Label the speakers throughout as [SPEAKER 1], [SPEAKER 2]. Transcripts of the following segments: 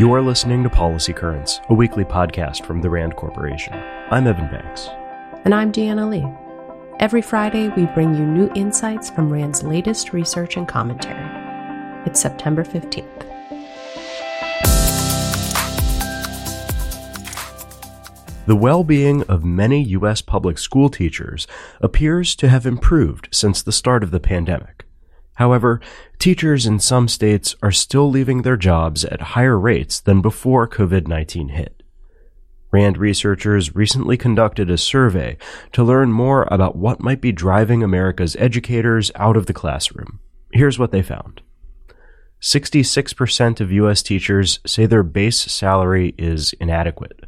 [SPEAKER 1] You are listening to Policy Currents, a weekly podcast from the RAND Corporation. I'm Evan Banks.
[SPEAKER 2] And I'm Deanna Lee. Every Friday, we bring you new insights from RAND's latest research and commentary. It's September 15th.
[SPEAKER 1] The well being of many U.S. public school teachers appears to have improved since the start of the pandemic. However, teachers in some states are still leaving their jobs at higher rates than before COVID 19 hit. RAND researchers recently conducted a survey to learn more about what might be driving America's educators out of the classroom. Here's what they found 66% of U.S. teachers say their base salary is inadequate.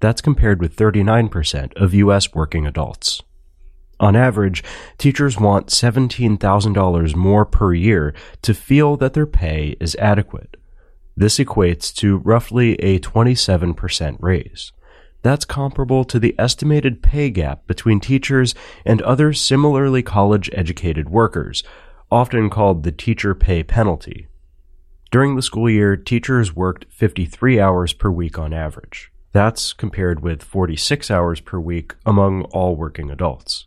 [SPEAKER 1] That's compared with 39% of U.S. working adults. On average, teachers want $17,000 more per year to feel that their pay is adequate. This equates to roughly a 27% raise. That's comparable to the estimated pay gap between teachers and other similarly college educated workers, often called the teacher pay penalty. During the school year, teachers worked 53 hours per week on average. That's compared with 46 hours per week among all working adults.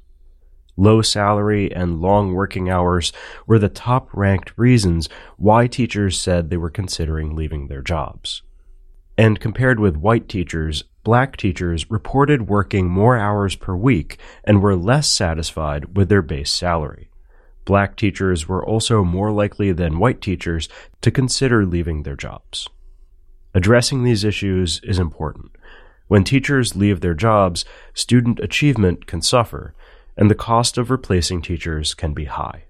[SPEAKER 1] Low salary and long working hours were the top ranked reasons why teachers said they were considering leaving their jobs. And compared with white teachers, black teachers reported working more hours per week and were less satisfied with their base salary. Black teachers were also more likely than white teachers to consider leaving their jobs. Addressing these issues is important. When teachers leave their jobs, student achievement can suffer, and the cost of replacing teachers can be high.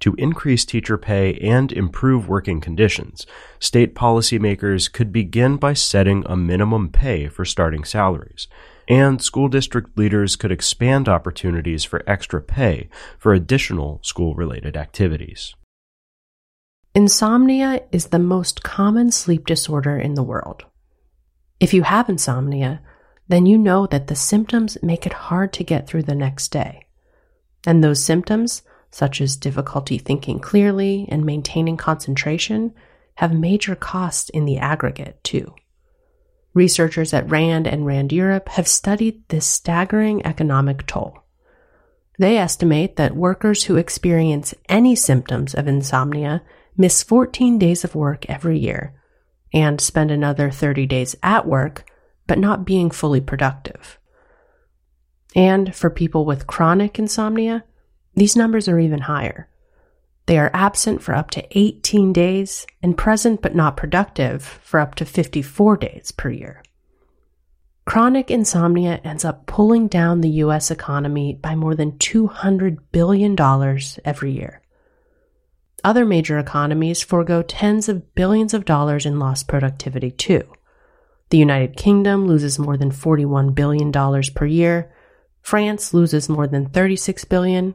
[SPEAKER 1] To increase teacher pay and improve working conditions, state policymakers could begin by setting a minimum pay for starting salaries, and school district leaders could expand opportunities for extra pay for additional school related activities.
[SPEAKER 2] Insomnia is the most common sleep disorder in the world. If you have insomnia, then you know that the symptoms make it hard to get through the next day. And those symptoms, such as difficulty thinking clearly and maintaining concentration, have major costs in the aggregate, too. Researchers at RAND and RAND Europe have studied this staggering economic toll. They estimate that workers who experience any symptoms of insomnia miss 14 days of work every year and spend another 30 days at work but not being fully productive. And for people with chronic insomnia, these numbers are even higher. They are absent for up to 18 days and present but not productive for up to 54 days per year. Chronic insomnia ends up pulling down the US economy by more than $200 billion every year. Other major economies forego tens of billions of dollars in lost productivity too. The United Kingdom loses more than $41 billion per year. France loses more than 36 billion.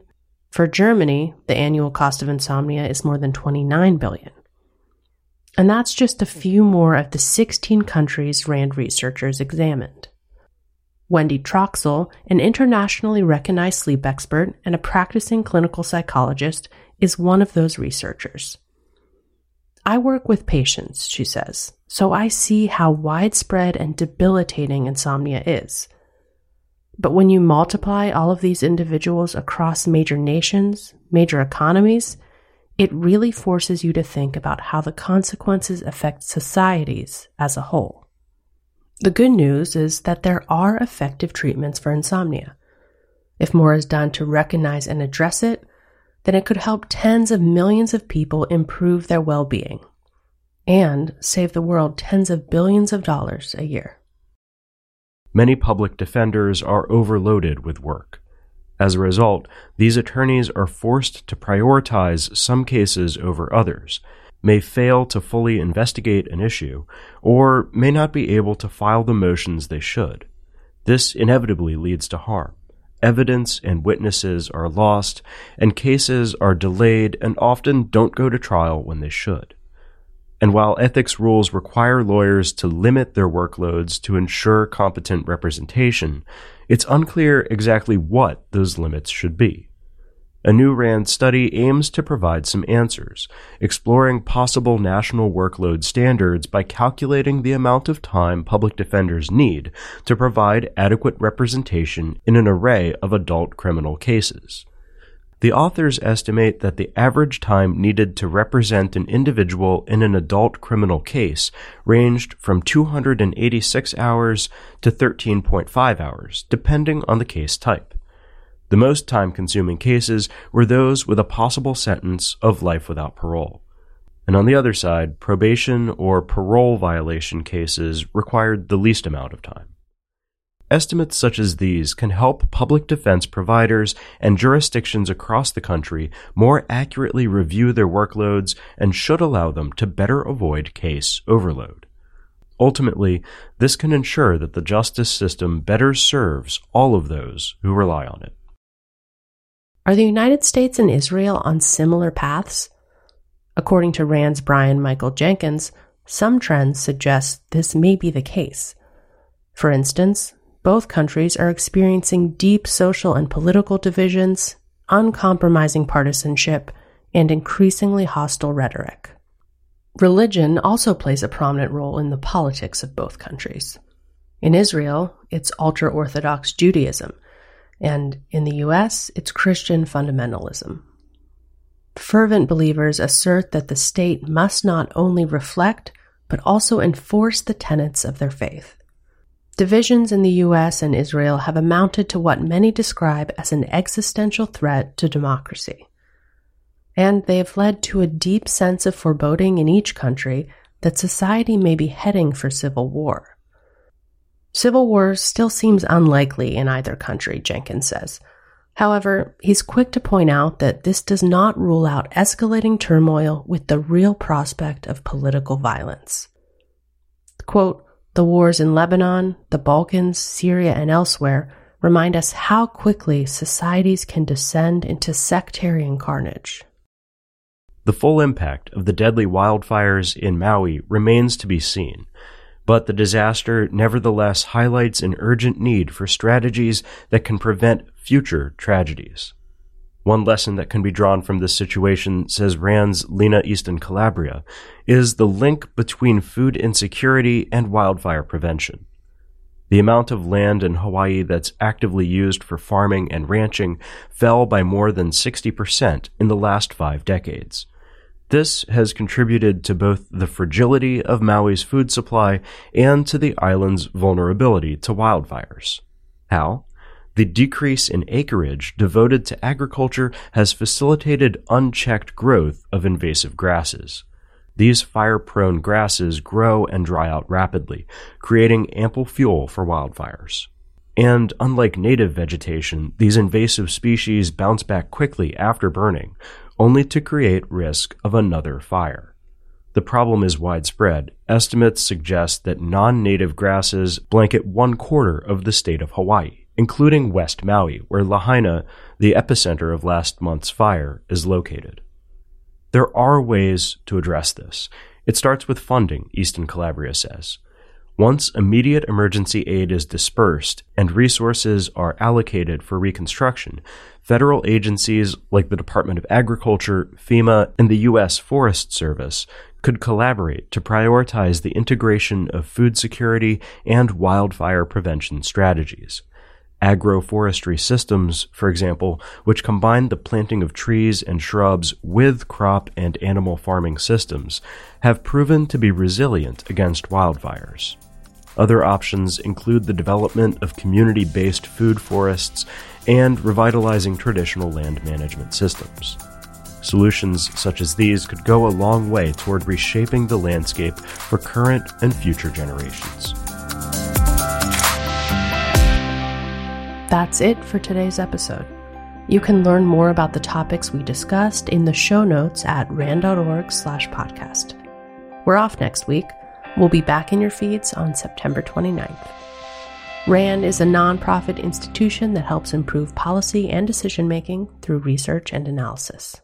[SPEAKER 2] For Germany, the annual cost of insomnia is more than 29 billion. And that's just a few more of the 16 countries RAND researchers examined. Wendy Troxel, an internationally recognized sleep expert and a practicing clinical psychologist, is one of those researchers. I work with patients, she says, so I see how widespread and debilitating insomnia is. But when you multiply all of these individuals across major nations, major economies, it really forces you to think about how the consequences affect societies as a whole. The good news is that there are effective treatments for insomnia. If more is done to recognize and address it, then it could help tens of millions of people improve their well being and save the world tens of billions of dollars a year.
[SPEAKER 1] Many public defenders are overloaded with work. As a result, these attorneys are forced to prioritize some cases over others, may fail to fully investigate an issue, or may not be able to file the motions they should. This inevitably leads to harm evidence and witnesses are lost, and cases are delayed and often don't go to trial when they should. And while ethics rules require lawyers to limit their workloads to ensure competent representation, it's unclear exactly what those limits should be. A new RAND study aims to provide some answers, exploring possible national workload standards by calculating the amount of time public defenders need to provide adequate representation in an array of adult criminal cases. The authors estimate that the average time needed to represent an individual in an adult criminal case ranged from 286 hours to 13.5 hours, depending on the case type. The most time consuming cases were those with a possible sentence of life without parole. And on the other side, probation or parole violation cases required the least amount of time. Estimates such as these can help public defense providers and jurisdictions across the country more accurately review their workloads and should allow them to better avoid case overload. Ultimately, this can ensure that the justice system better serves all of those who rely on it.
[SPEAKER 2] Are the United States and Israel on similar paths? According to RAND's Brian Michael Jenkins, some trends suggest this may be the case. For instance, both countries are experiencing deep social and political divisions, uncompromising partisanship, and increasingly hostile rhetoric. Religion also plays a prominent role in the politics of both countries. In Israel, it's ultra Orthodox Judaism, and in the US, it's Christian fundamentalism. Fervent believers assert that the state must not only reflect, but also enforce the tenets of their faith. Divisions in the US and Israel have amounted to what many describe as an existential threat to democracy. And they have led to a deep sense of foreboding in each country that society may be heading for civil war. Civil war still seems unlikely in either country, Jenkins says. However, he's quick to point out that this does not rule out escalating turmoil with the real prospect of political violence. Quote, the wars in Lebanon, the Balkans, Syria, and elsewhere remind us how quickly societies can descend into sectarian carnage.
[SPEAKER 1] The full impact of the deadly wildfires in Maui remains to be seen, but the disaster nevertheless highlights an urgent need for strategies that can prevent future tragedies. One lesson that can be drawn from this situation, says RAND's Lena Easton Calabria, is the link between food insecurity and wildfire prevention. The amount of land in Hawaii that's actively used for farming and ranching fell by more than 60% in the last five decades. This has contributed to both the fragility of Maui's food supply and to the island's vulnerability to wildfires. How? The decrease in acreage devoted to agriculture has facilitated unchecked growth of invasive grasses. These fire prone grasses grow and dry out rapidly, creating ample fuel for wildfires. And unlike native vegetation, these invasive species bounce back quickly after burning, only to create risk of another fire. The problem is widespread. Estimates suggest that non native grasses blanket one quarter of the state of Hawaii, including West Maui, where Lahaina, the epicenter of last month's fire, is located. There are ways to address this. It starts with funding, Easton Calabria says. Once immediate emergency aid is dispersed and resources are allocated for reconstruction, federal agencies like the Department of Agriculture, FEMA, and the U.S. Forest Service could collaborate to prioritize the integration of food security and wildfire prevention strategies. Agroforestry systems, for example, which combine the planting of trees and shrubs with crop and animal farming systems, have proven to be resilient against wildfires. Other options include the development of community based food forests and revitalizing traditional land management systems. Solutions such as these could go a long way toward reshaping the landscape for current and future generations.
[SPEAKER 2] That's it for today's episode. You can learn more about the topics we discussed in the show notes at rand.org slash podcast. We're off next week, We'll be back in your feeds on September 29th. RAND is a nonprofit institution that helps improve policy and decision making through research and analysis.